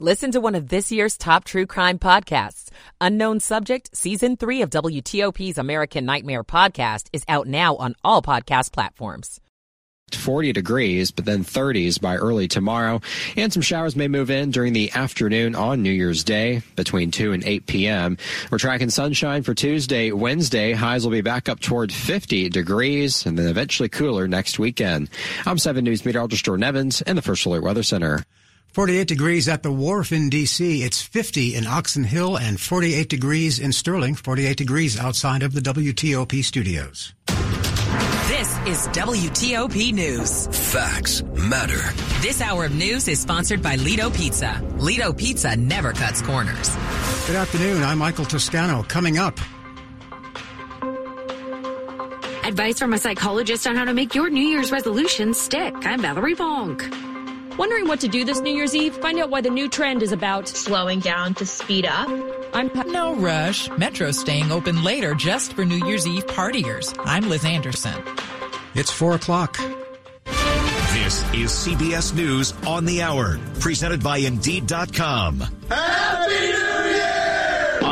Listen to one of this year's top true crime podcasts. Unknown Subject, Season 3 of WTOP's American Nightmare podcast is out now on all podcast platforms. 40 degrees, but then 30s by early tomorrow. And some showers may move in during the afternoon on New Year's Day between 2 and 8 p.m. We're tracking sunshine for Tuesday, Wednesday. Highs will be back up toward 50 degrees and then eventually cooler next weekend. I'm 7 News meteorologist Jordan Evans in the First Alert Weather Center. 48 degrees at the wharf in D.C. It's 50 in Oxon Hill and 48 degrees in Sterling, 48 degrees outside of the WTOP studios. This is WTOP News. Facts matter. This hour of news is sponsored by Lido Pizza. Lido Pizza never cuts corners. Good afternoon. I'm Michael Toscano. Coming up. Advice from a psychologist on how to make your New Year's resolution stick. I'm Valerie Bonk. Wondering what to do this New Year's Eve? Find out why the new trend is about slowing down to speed up. I'm no rush. Metro staying open later just for New Year's Eve partiers. I'm Liz Anderson. It's four o'clock. This is CBS News on the Hour, presented by Indeed.com. Happy New Year!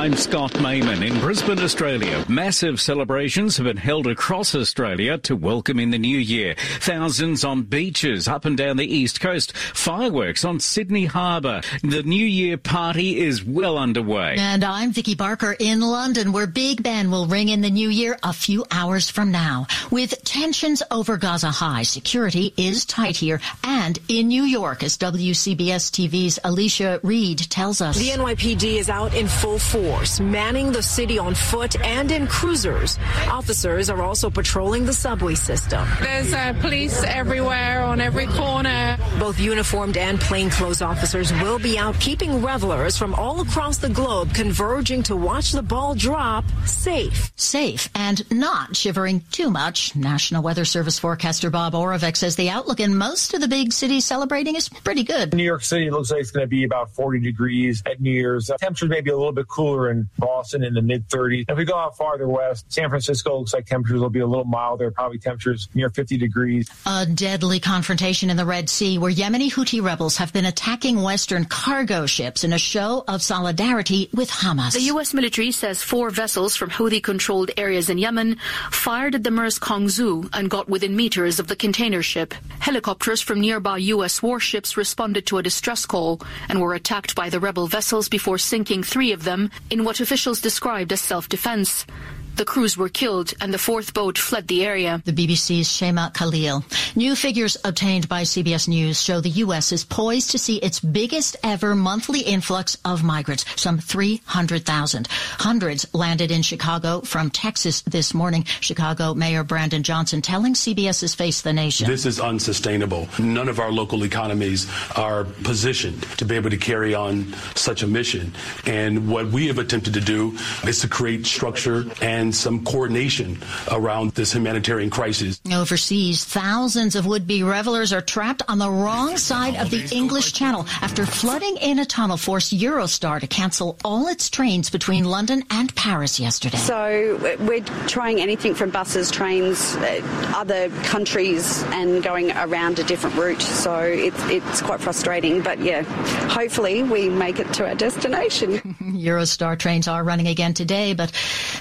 I'm Scott Mayman in Brisbane, Australia. Massive celebrations have been held across Australia to welcome in the new year. Thousands on beaches up and down the east coast. Fireworks on Sydney Harbour. The New Year party is well underway. And I'm Vicky Barker in London, where Big Ben will ring in the new year a few hours from now. With tensions over Gaza high, security is tight here and in New York, as WCBS TV's Alicia Reed tells us. The NYPD is out in full force force manning the city on foot and in cruisers. Officers are also patrolling the subway system. There's uh, police everywhere on every corner. Both uniformed and plainclothes officers will be out keeping revelers from all across the globe converging to watch the ball drop safe. Safe and not shivering too much. National Weather Service forecaster Bob Oravec says the outlook in most of the big cities celebrating is pretty good. New York City looks like it's going to be about 40 degrees at New Year's. Temperatures may be a little bit cooler in Boston in the mid 30s. If we go out farther west, San Francisco looks like temperatures will be a little milder, probably temperatures near 50 degrees. A deadly confrontation in the Red Sea where Yemeni Houthi rebels have been attacking Western cargo ships in a show of solidarity with Hamas. The U.S. military says four vessels from Houthi controlled areas in Yemen fired at the Maersk Hangzhou and got within meters of the container ship. Helicopters from nearby U.S. warships responded to a distress call and were attacked by the rebel vessels before sinking three of them in what officials described as self-defense. The crews were killed and the fourth boat fled the area. The BBC's Shaima Khalil. New figures obtained by CBS News show the U.S. is poised to see its biggest ever monthly influx of migrants, some 300,000. Hundreds landed in Chicago from Texas this morning. Chicago Mayor Brandon Johnson telling CBS's Face the Nation. This is unsustainable. None of our local economies are positioned to be able to carry on such a mission. And what we have attempted to do is to create structure and and some coordination around this humanitarian crisis. Overseas, thousands of would-be revelers are trapped on the wrong side of the English Channel after flooding in a tunnel forced Eurostar to cancel all its trains between London and Paris yesterday. So we're trying anything from buses, trains, uh, other countries, and going around a different route. So it's, it's quite frustrating. But yeah, hopefully we make it to our destination. Eurostar trains are running again today, but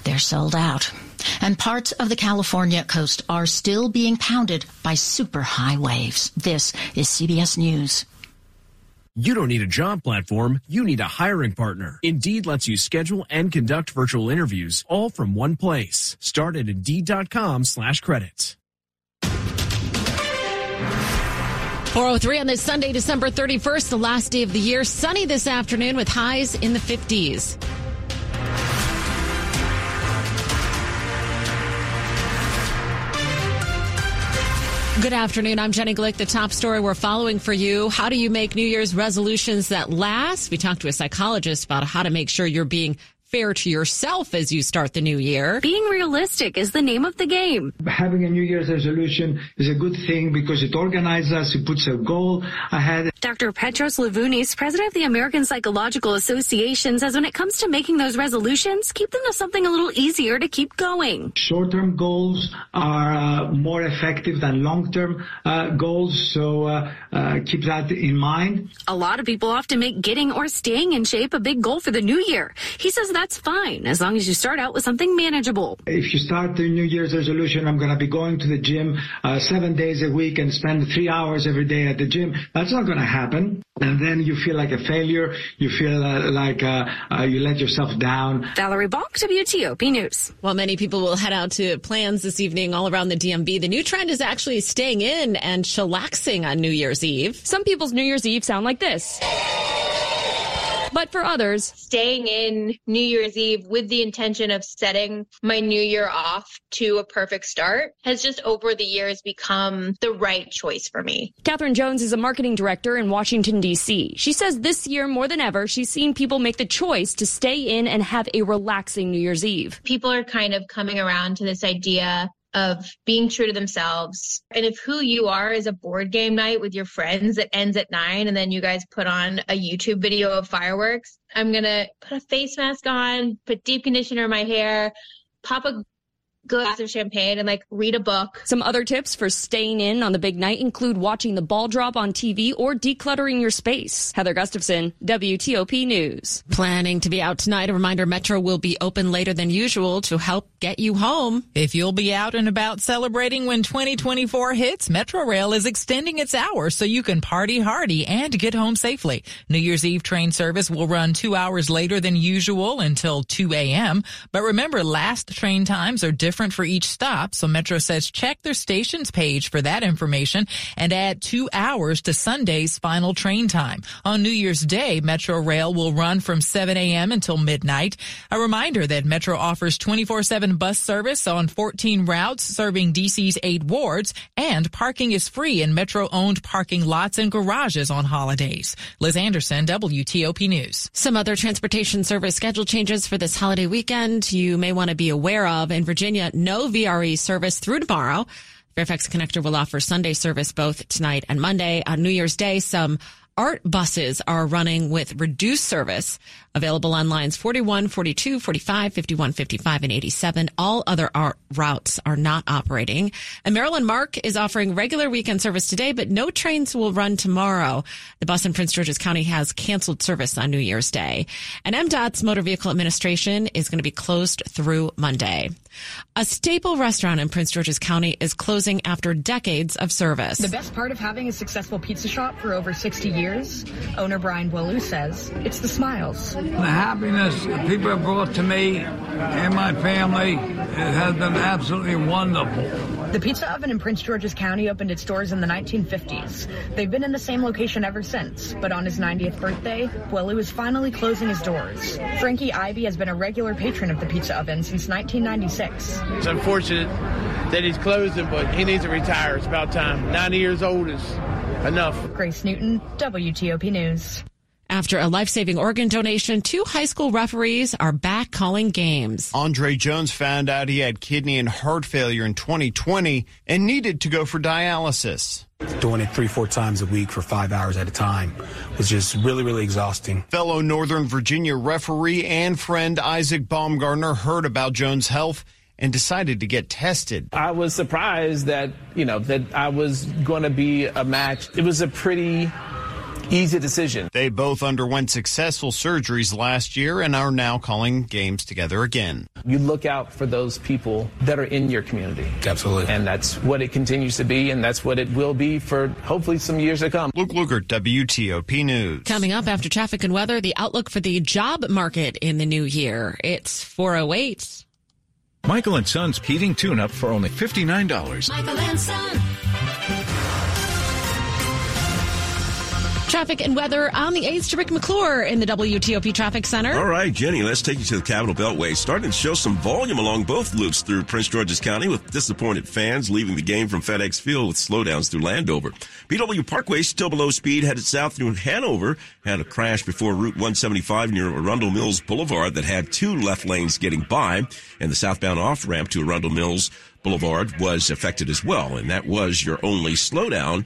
they're sold out. And parts of the California coast are still being pounded by super high waves. This is CBS News. You don't need a job platform, you need a hiring partner. Indeed lets you schedule and conduct virtual interviews all from one place. Start at Indeed.com slash credits. 403 on this Sunday, December 31st, the last day of the year. Sunny this afternoon with highs in the 50s. Good afternoon. I'm Jenny Glick. The top story we're following for you. How do you make New Year's resolutions that last? We talked to a psychologist about how to make sure you're being fair to yourself as you start the new year. Being realistic is the name of the game. Having a New Year's resolution is a good thing because it organizes us, it puts a goal ahead. Dr. Petros Levounis, president of the American Psychological Association, says when it comes to making those resolutions, keep them to something a little easier to keep going. Short-term goals are uh, more effective than long-term uh, goals, so uh, uh keep that in mind. A lot of people often make getting or staying in shape a big goal for the new year. He says that's fine as long as you start out with something manageable. If you start the New Year's resolution, I'm going to be going to the gym uh, seven days a week and spend three hours every day at the gym, that's not going to happen. And then you feel like a failure. You feel uh, like uh, uh, you let yourself down. Valerie Bonk, WTOP News. While many people will head out to plans this evening all around the DMV, the new trend is actually staying in and chillaxing on New Year's Eve. Some people's New Year's Eve sound like this. But for others, staying in New Year's Eve with the intention of setting my new year off to a perfect start has just over the years become the right choice for me. Catherine Jones is a marketing director in Washington, D.C. She says this year more than ever, she's seen people make the choice to stay in and have a relaxing New Year's Eve. People are kind of coming around to this idea of being true to themselves. And if who you are is a board game night with your friends that ends at nine and then you guys put on a YouTube video of fireworks, I'm going to put a face mask on, put deep conditioner in my hair, pop a glass of champagne and like read a book. Some other tips for staying in on the big night include watching the ball drop on TV or decluttering your space. Heather Gustafson, WTOP News. Planning to be out tonight. A reminder Metro will be open later than usual to help get you home. If you'll be out and about celebrating when 2024 hits, Metro Rail is extending its hours so you can party hardy and get home safely. New Year's Eve train service will run two hours later than usual until 2 a.m. But remember, last train times are different different for each stop, so Metro says check their stations page for that information and add two hours to Sunday's final train time. On New Year's Day, Metro Rail will run from 7 a.m. until midnight. A reminder that Metro offers 24-7 bus service on 14 routes serving DC's eight wards, and parking is free in Metro-owned parking lots and garages on holidays. Liz Anderson, WTOP News. Some other transportation service schedule changes for this holiday weekend you may want to be aware of. In Virginia, no VRE service through tomorrow. Fairfax Connector will offer Sunday service both tonight and Monday. On New Year's Day, some ART buses are running with reduced service available on lines 41, 42, 45, 51, 55, and 87. All other routes are not operating. And Maryland MARC is offering regular weekend service today, but no trains will run tomorrow. The bus in Prince George's County has canceled service on New Year's Day. And MDOT's Motor Vehicle Administration is going to be closed through Monday. A staple restaurant in Prince George's County is closing after decades of service. The best part of having a successful pizza shop for over 60 years, owner Brian Boileau says, it's the smiles. The happiness that people have brought to me and my family, it has been absolutely wonderful. The Pizza Oven in Prince George's County opened its doors in the 1950s. They've been in the same location ever since, but on his 90th birthday, Boileau is finally closing his doors. Frankie Ivy has been a regular patron of the Pizza Oven since 1996. It's unfortunate that he's closing, but he needs to retire. It's about time. 90 years old is enough. Grace Newton, WTOP News. After a life saving organ donation, two high school referees are back calling games. Andre Jones found out he had kidney and heart failure in 2020 and needed to go for dialysis. Doing it three, four times a week for five hours at a time was just really, really exhausting. Fellow Northern Virginia referee and friend Isaac Baumgartner heard about Jones' health and decided to get tested. I was surprised that, you know, that I was going to be a match. It was a pretty easy decision. They both underwent successful surgeries last year and are now calling games together again. You look out for those people that are in your community. Absolutely. And that's what it continues to be, and that's what it will be for hopefully some years to come. Luke Lukert, WTOP News. Coming up after traffic and weather, the outlook for the job market in the new year. It's 408. Michael and Son's heating tune up for only $59. Michael and Son. Traffic and weather on the 8th to Rick McClure in the WTOP Traffic Center. All right, Jenny, let's take you to the Capital Beltway. Starting to show some volume along both loops through Prince George's County with disappointed fans leaving the game from FedEx Field with slowdowns through Landover. BW Parkway still below speed headed south through Hanover. Had a crash before Route 175 near Arundel Mills Boulevard that had two left lanes getting by and the southbound off ramp to Arundel Mills Boulevard was affected as well. And that was your only slowdown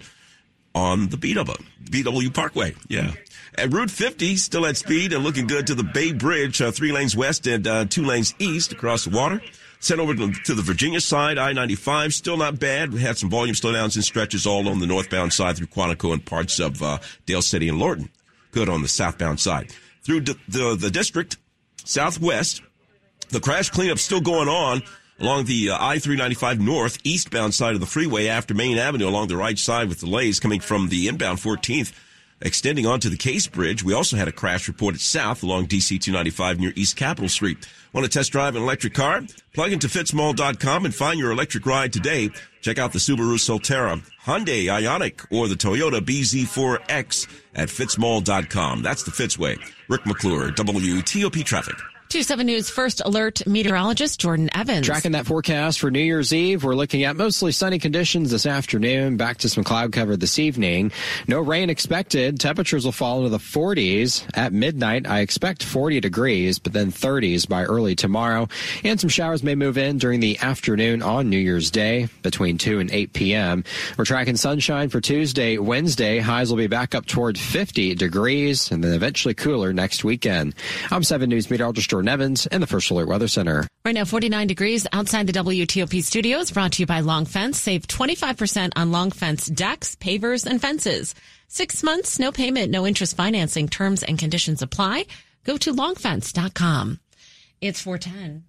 on the BW, BW Parkway. Yeah. At Route 50, still at speed and looking good to the Bay Bridge, uh, three lanes west and uh, two lanes east across the water. Sent over to, the Virginia side, I-95, still not bad. We had some volume slowdowns and stretches all on the northbound side through Quantico and parts of uh, Dale City and Lorton. Good on the southbound side. Through d- the, the district, southwest, the crash cleanup still going on along the uh, I-395 north eastbound side of the freeway after Main Avenue along the right side with delays coming from the inbound 14th extending onto the Case Bridge. We also had a crash reported south along DC 295 near East Capitol Street. Want to test drive an electric car? Plug into fitzmall.com and find your electric ride today. Check out the Subaru Solterra, Hyundai Ioniq, or the Toyota BZ4X at fitzmall.com. That's the Fitzway. Rick McClure, WTOP Traffic. 2 7 News First Alert meteorologist Jordan Evans. Tracking that forecast for New Year's Eve, we're looking at mostly sunny conditions this afternoon, back to some cloud cover this evening. No rain expected. Temperatures will fall into the 40s. At midnight, I expect 40 degrees, but then 30s by early tomorrow. And some showers may move in during the afternoon on New Year's Day between 2 and 8 p.m. We're tracking sunshine for Tuesday, Wednesday. Highs will be back up toward 50 degrees and then eventually cooler next weekend. I'm 7 News meteorologist Jordan Evans and the First Alert Weather Center. Right now, 49 degrees outside the WTOP studios, brought to you by Long Fence. Save 25% on Long Fence decks, pavers, and fences. Six months, no payment, no interest financing. Terms and conditions apply. Go to longfence.com. It's 410.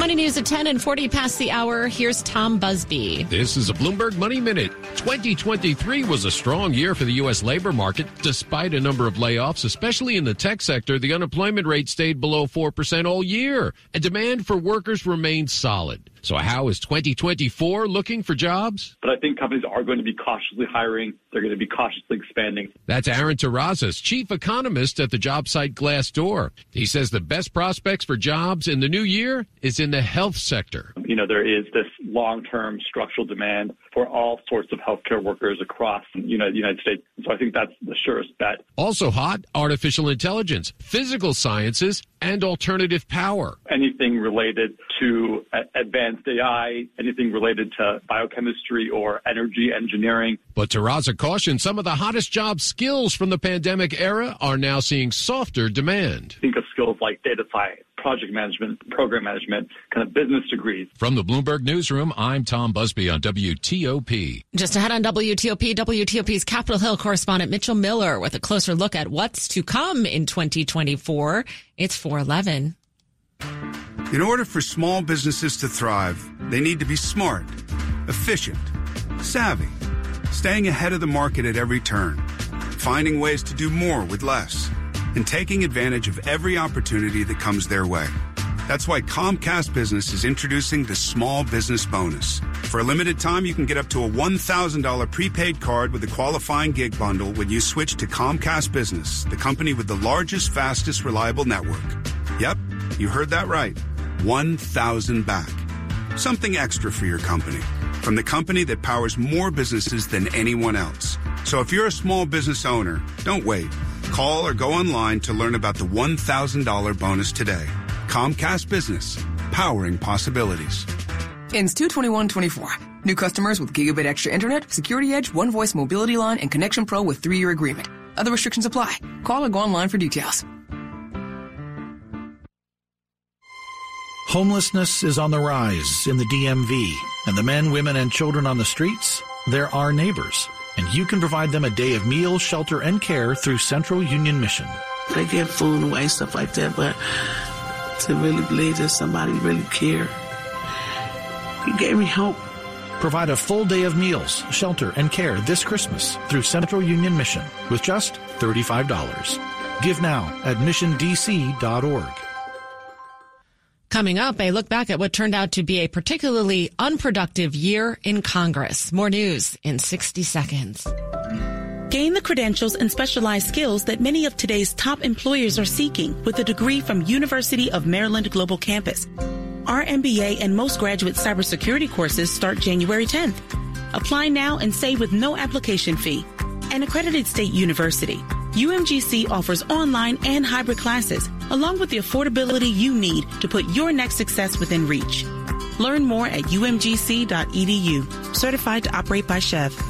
Money news at 10 and 40 past the hour. Here's Tom Busby. This is a Bloomberg Money Minute. 2023 was a strong year for the U.S. labor market. Despite a number of layoffs, especially in the tech sector, the unemployment rate stayed below 4% all year, and demand for workers remained solid. So how is 2024 looking for jobs? But I think companies are going to be cautiously hiring. They're going to be cautiously expanding. That's Aaron Terrazas, chief economist at the job site Glassdoor. He says the best prospects for jobs in the new year is in the health sector. You know, there is this long-term structural demand for all sorts of healthcare workers across you know, the United States. So I think that's the surest bet. Also hot, artificial intelligence, physical sciences, and alternative power. Anything related to advanced AI, anything related to biochemistry or energy engineering. But Terraza cautions some of the hottest job skills from the pandemic era are now seeing softer demand. Think of skills like data science project management, program management, kind of business degrees. From the Bloomberg Newsroom, I'm Tom Busby on WTOP. Just ahead on WTOP, WTOP's Capitol Hill correspondent Mitchell Miller with a closer look at what's to come in 2024. It's 411. In order for small businesses to thrive, they need to be smart, efficient, savvy, staying ahead of the market at every turn, finding ways to do more with less and taking advantage of every opportunity that comes their way. That's why Comcast Business is introducing the Small Business Bonus. For a limited time, you can get up to a $1,000 prepaid card with a qualifying gig bundle when you switch to Comcast Business, the company with the largest, fastest, reliable network. Yep, you heard that right. 1,000 back. Something extra for your company. From the company that powers more businesses than anyone else. So if you're a small business owner, don't wait. Call or go online to learn about the $1,000 bonus today. Comcast Business, powering possibilities. Ends 22124. New customers with Gigabit Extra Internet, Security Edge, One Voice Mobility Line, and Connection Pro with three year agreement. Other restrictions apply. Call or go online for details. Homelessness is on the rise in the DMV, and the men, women, and children on the streets, they're our neighbors and you can provide them a day of meals, shelter, and care through Central Union Mission. They get food away, stuff like that, but to really believe that somebody really cared, he gave me hope. Provide a full day of meals, shelter, and care this Christmas through Central Union Mission with just $35. Give now at missiondc.org. Coming up, a look back at what turned out to be a particularly unproductive year in Congress. More news in 60 seconds. Gain the credentials and specialized skills that many of today's top employers are seeking with a degree from University of Maryland Global Campus. Our MBA and most graduate cybersecurity courses start January 10th. Apply now and save with no application fee. An accredited state university, UMGC offers online and hybrid classes, along with the affordability you need to put your next success within reach. Learn more at umgc.edu. Certified to operate by SCHEV.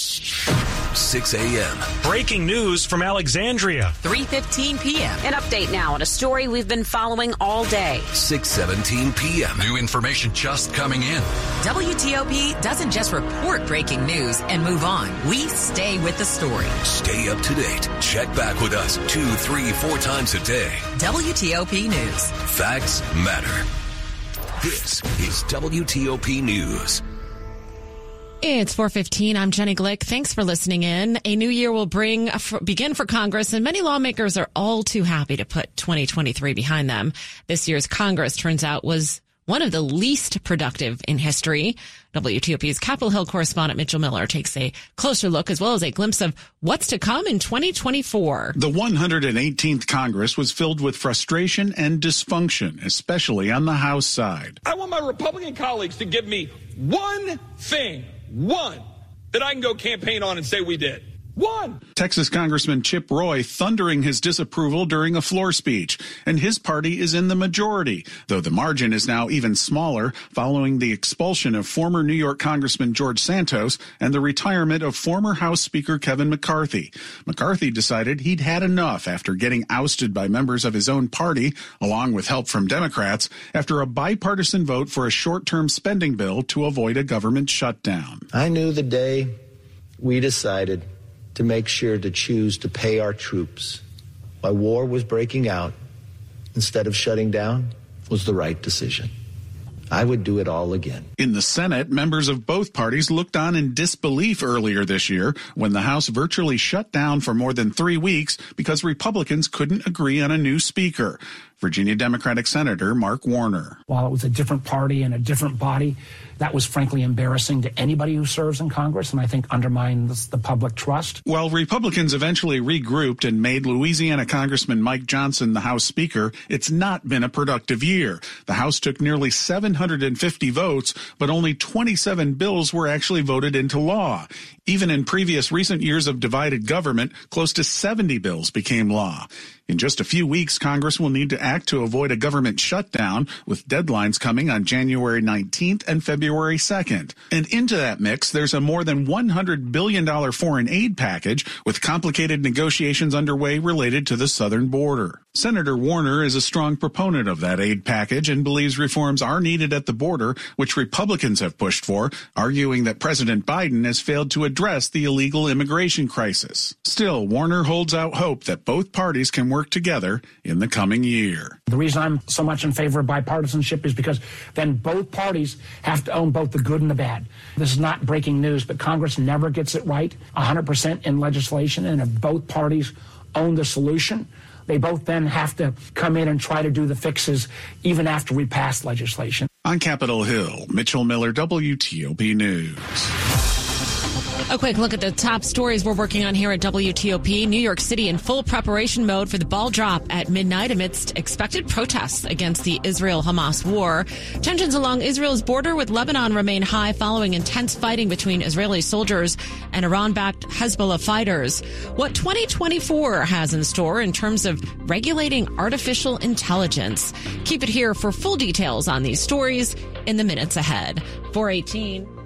6 a.m. Breaking news from Alexandria. 3:15 p.m. An update now on a story we've been following all day. 6:17 p.m. New information just coming in. WTOP doesn't just report breaking news and move on. We stay with the story. Stay up to date. Check back with us two, three, four times a day. WTOP News. Facts matter. This is WTOP News. It's 415. I'm Jenny Glick. Thanks for listening in. A new year will bring begin for Congress and many lawmakers are all too happy to put 2023 behind them. This year's Congress turns out was one of the least productive in history. WTOP's Capitol Hill correspondent Mitchell Miller takes a closer look as well as a glimpse of what's to come in 2024. The 118th Congress was filled with frustration and dysfunction, especially on the House side. I want my Republican colleagues to give me one thing one that I can go campaign on and say we did. One. Texas Congressman Chip Roy thundering his disapproval during a floor speech, and his party is in the majority, though the margin is now even smaller following the expulsion of former New York Congressman George Santos and the retirement of former House Speaker Kevin McCarthy. McCarthy decided he'd had enough after getting ousted by members of his own party, along with help from Democrats, after a bipartisan vote for a short-term spending bill to avoid a government shutdown. I knew the day we decided to make sure to choose to pay our troops while war was breaking out instead of shutting down was the right decision. I would do it all again. In the Senate, members of both parties looked on in disbelief earlier this year when the House virtually shut down for more than three weeks because Republicans couldn't agree on a new speaker. Virginia Democratic Senator Mark Warner. While it was a different party and a different body, that was frankly embarrassing to anybody who serves in Congress and I think undermines the public trust. While Republicans eventually regrouped and made Louisiana Congressman Mike Johnson the House Speaker, it's not been a productive year. The House took nearly 750 votes, but only 27 bills were actually voted into law. Even in previous recent years of divided government, close to 70 bills became law. In just a few weeks, Congress will need to act to avoid a government shutdown, with deadlines coming on January 19th and February 2nd. And into that mix, there's a more than $100 billion foreign aid package, with complicated negotiations underway related to the southern border. Senator Warner is a strong proponent of that aid package and believes reforms are needed at the border, which Republicans have pushed for, arguing that President Biden has failed to address the illegal immigration crisis. Still, Warner holds out hope that both parties can work together in the coming year. The reason I'm so much in favor of bipartisanship is because then both parties have to own both the good and the bad. This is not breaking news, but Congress never gets it right 100% in legislation, and if both parties own the solution, they both then have to come in and try to do the fixes even after we pass legislation. On Capitol Hill, Mitchell Miller, WTOP News. A quick look at the top stories we're working on here at WTOP. New York City in full preparation mode for the ball drop at midnight amidst expected protests against the Israel Hamas war. Tensions along Israel's border with Lebanon remain high following intense fighting between Israeli soldiers and Iran backed Hezbollah fighters. What 2024 has in store in terms of regulating artificial intelligence. Keep it here for full details on these stories in the minutes ahead. 418.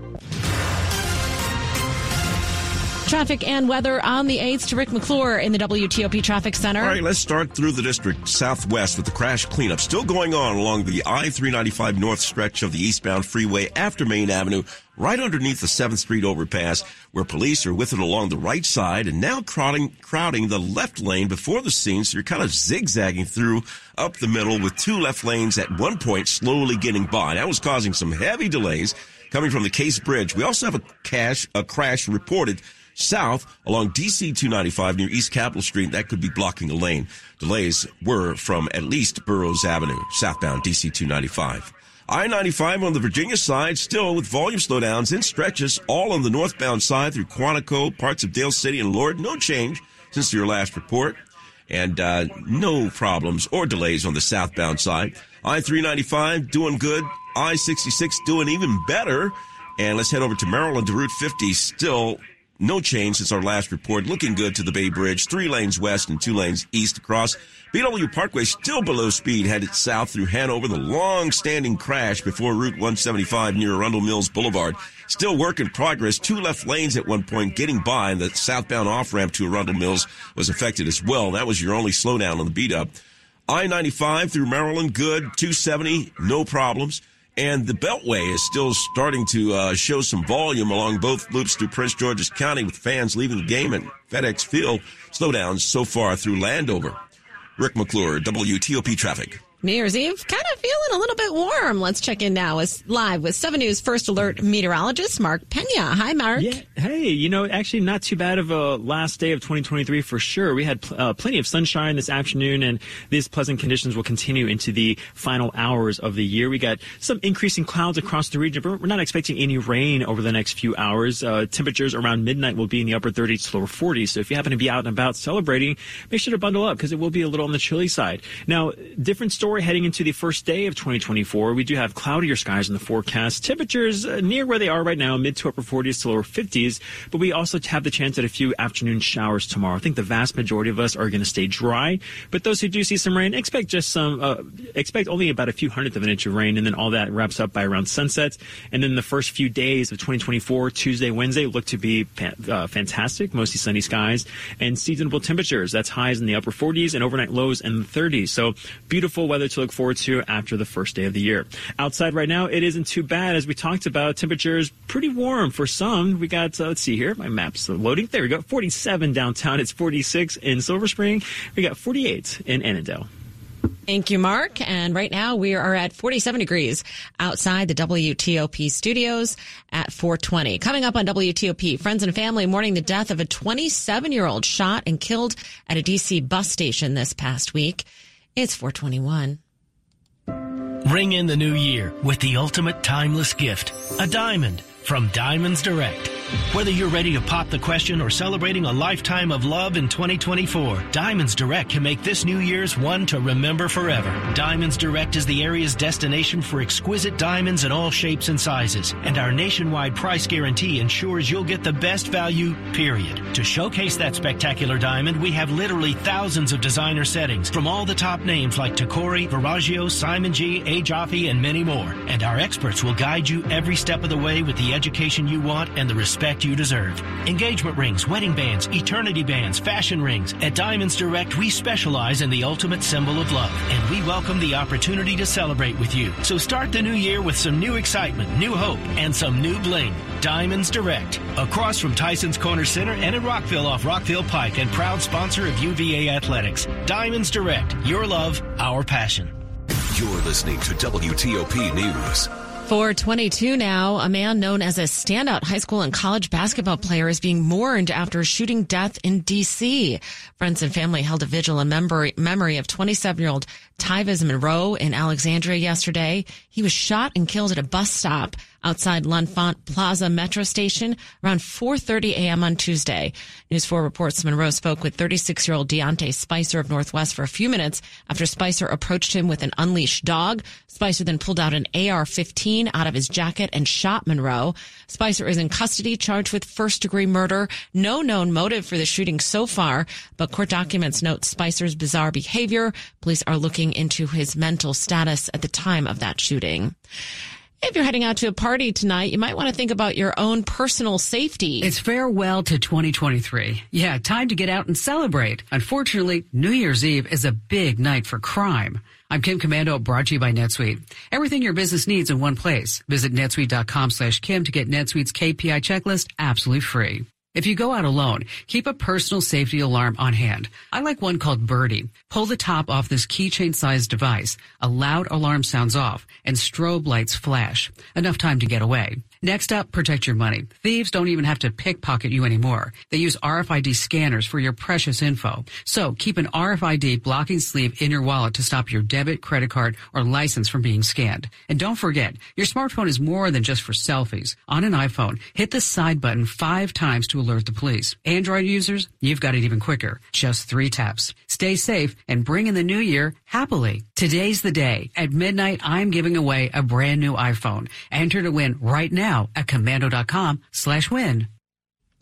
Traffic and weather on the 8th to Rick McClure in the WTOP Traffic Center. All right, let's start through the district southwest with the crash cleanup still going on along the I-395 north stretch of the eastbound freeway after Main Avenue, right underneath the 7th Street overpass, where police are with it along the right side and now crowding, crowding the left lane before the scene. So you're kind of zigzagging through up the middle with two left lanes at one point slowly getting by. That was causing some heavy delays coming from the Case Bridge. We also have a cash, a crash reported south along DC 295 near East Capitol Street. That could be blocking a lane. Delays were from at least Burroughs Avenue, southbound DC 295. I-95 on the Virginia side, still with volume slowdowns in stretches, all on the northbound side through Quantico, parts of Dale City and Lord. No change since your last report. And uh, no problems or delays on the southbound side. I-395 doing good. I-66 doing even better. And let's head over to Maryland to Route 50. Still no change since our last report. Looking good to the Bay Bridge. Three lanes west and two lanes east across. BW Parkway still below speed, headed south through Hanover. The long-standing crash before Route 175 near Arundel Mills Boulevard. Still work in progress. Two left lanes at one point getting by, and the southbound off-ramp to Arundel Mills was affected as well. That was your only slowdown on the beat up. I-95 through Maryland, good. 270, no problems. And the Beltway is still starting to uh, show some volume along both loops through Prince George's County with fans leaving the game at FedEx Field. Slowdowns so far through Landover. Rick McClure, WTOP Traffic. New Year's Eve, kind feeling a little bit warm. Let's check in now. Is live with Seven News First Alert meteorologist Mark Pena. Hi, Mark. Yeah. Hey, you know, actually, not too bad of a last day of 2023 for sure. We had uh, plenty of sunshine this afternoon, and these pleasant conditions will continue into the final hours of the year. We got some increasing clouds across the region, but we're not expecting any rain over the next few hours. Uh, temperatures around midnight will be in the upper 30s to lower 40s. So if you happen to be out and about celebrating, make sure to bundle up because it will be a little on the chilly side. Now, different story heading into the first day of 2024. We do have cloudier skies in the forecast. Temperatures uh, near where they are right now, mid to upper 40s to lower 50s. But we also have the chance at a few afternoon showers tomorrow. I think the vast majority of us are going to stay dry. But those who do see some rain, expect just some, uh, expect only about a few hundredth of an inch of rain. And then all that wraps up by around sunset. And then the first few days of 2024, Tuesday, Wednesday, look to be uh, fantastic. Mostly sunny skies and seasonable temperatures. That's highs in the upper 40s and overnight lows in the 30s. So beautiful weather to look forward to after the first day of the year. Outside right now, it isn't too bad. As we talked about, temperatures pretty warm for some. We got, uh, let's see here, my map's loading. There we go. 47 downtown. It's 46 in Silver Spring. We got 48 in Annandale. Thank you, Mark. And right now we are at 47 degrees outside the WTOP studios at 420. Coming up on WTOP, friends and family mourning the death of a 27 year old shot and killed at a DC bus station this past week. It's 421. Ring in the new year with the ultimate timeless gift, a diamond from Diamonds Direct. Whether you're ready to pop the question or celebrating a lifetime of love in 2024, Diamonds Direct can make this New Year's one to remember forever. Diamonds Direct is the area's destination for exquisite diamonds in all shapes and sizes, and our nationwide price guarantee ensures you'll get the best value, period. To showcase that spectacular diamond, we have literally thousands of designer settings from all the top names like Tacori, Verragio, Simon G, A. Jaffe, and many more. And our experts will guide you every step of the way with the education you want and the respect respect you deserve. Engagement rings, wedding bands, eternity bands, fashion rings. At Diamonds Direct, we specialize in the ultimate symbol of love, and we welcome the opportunity to celebrate with you. So start the new year with some new excitement, new hope, and some new bling. Diamonds Direct, across from Tyson's Corner Center and in Rockville off Rockville Pike, and proud sponsor of UVA Athletics. Diamonds Direct, your love, our passion. You're listening to WTOP News. 422 now, a man known as a standout high school and college basketball player is being mourned after a shooting death in D.C. Friends and family held a vigil in memory, memory of 27 year old Tyvis Monroe in Alexandria yesterday. He was shot and killed at a bus stop outside L'Enfant Plaza Metro Station around 4.30 a.m. on Tuesday. News 4 reports Monroe spoke with 36-year-old Deontay Spicer of Northwest for a few minutes after Spicer approached him with an unleashed dog. Spicer then pulled out an AR-15 out of his jacket and shot Monroe. Spicer is in custody, charged with first-degree murder. No known motive for the shooting so far, but court documents note Spicer's bizarre behavior. Police are looking into his mental status at the time of that shooting. If you're heading out to a party tonight, you might want to think about your own personal safety. It's farewell to 2023. Yeah, time to get out and celebrate. Unfortunately, New Year's Eve is a big night for crime. I'm Kim Komando, brought to you by NetSuite. Everything your business needs in one place. Visit netsuite.com slash Kim to get NetSuite's KPI checklist absolutely free. If you go out alone, keep a personal safety alarm on hand. I like one called Birdie. Pull the top off this keychain sized device. A loud alarm sounds off and strobe lights flash. Enough time to get away. Next up, protect your money. Thieves don't even have to pickpocket you anymore. They use RFID scanners for your precious info. So keep an RFID blocking sleeve in your wallet to stop your debit, credit card, or license from being scanned. And don't forget, your smartphone is more than just for selfies. On an iPhone, hit the side button five times to alert the police. Android users, you've got it even quicker. Just three taps. Stay safe and bring in the new year happily. Today's the day. At midnight, I'm giving away a brand new iPhone. Enter to win right now at komando.com slash win.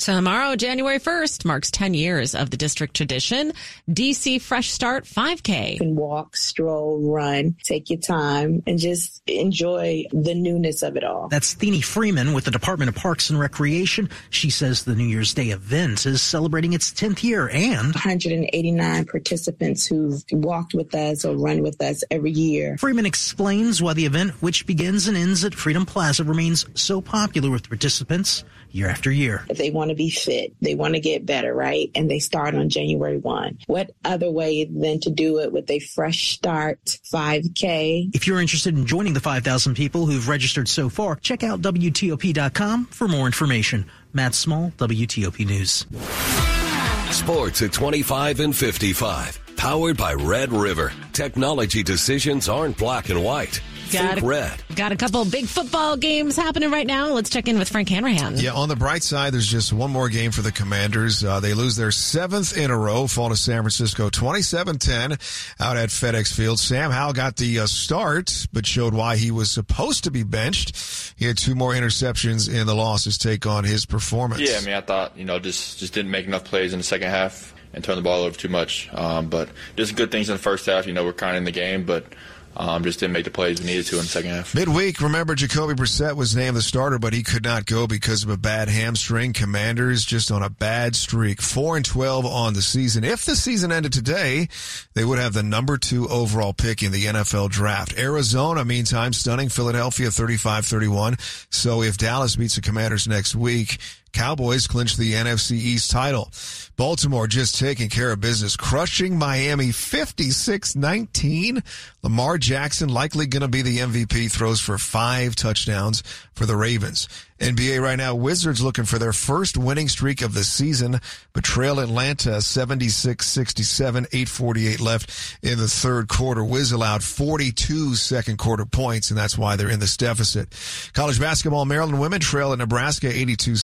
Tomorrow, January 1st, marks 10 years of the district tradition, DC Fresh Start 5K. You can walk, stroll, run, take your time, and just enjoy the newness of it all. That's Thenie Freeman with the Department of Parks and Recreation. She says the New Year's Day event is celebrating its 10th year and 189 participants who've walked with us or run with us every year. Freeman explains why the event, which begins and ends at Freedom Plaza, remains so popular with participants year after year. If they want to be fit, they want to get better, right? And they start on January 1. What other way than to do it with a fresh start 5K? If you're interested in joining the 5,000 people who've registered so far, check out WTOP.com for more information. Matt Small, WTOP News. Sports at 25 and 55. Powered by Red River. Technology decisions aren't black and white. Got Think a, red. got a couple big football games happening right now. Let's check in with Frank Hanrahan. Yeah, on the bright side, there's just one more game for the Commanders. Uh, they lose their seventh in a row, fall to San Francisco 27-10 out at FedEx Field. Sam Howell got the uh, start, but showed why he was supposed to be benched. He had two more interceptions in the loss. His take on his performance. Yeah, I mean, I thought, you know, just, just didn't make enough plays in the second half and turn the ball over too much. Um, but just good things in the first half. You know, we're kind of in the game, but um, just didn't make the plays we needed to in the second half. Midweek, remember Jacoby Brissett was named the starter, but he could not go because of a bad hamstring. Commanders just on a bad streak, four and twelve on the season. If the season ended today, they would have the number two overall pick in the NFL draft. Arizona, meantime, stunning Philadelphia 35-31. So if Dallas beats the Commanders next week, Cowboys clinch the NFC East title. Baltimore just taking care of business, crushing Miami 56-19. Lamar Jackson likely going to be the MVP, throws for five touchdowns for the Ravens. NBA right now, Wizards looking for their first winning streak of the season, but trail Atlanta 76-67, 848 left in the third quarter. Wiz allowed 42 second quarter points, and that's why they're in this deficit. College basketball, Maryland women trail at Nebraska 82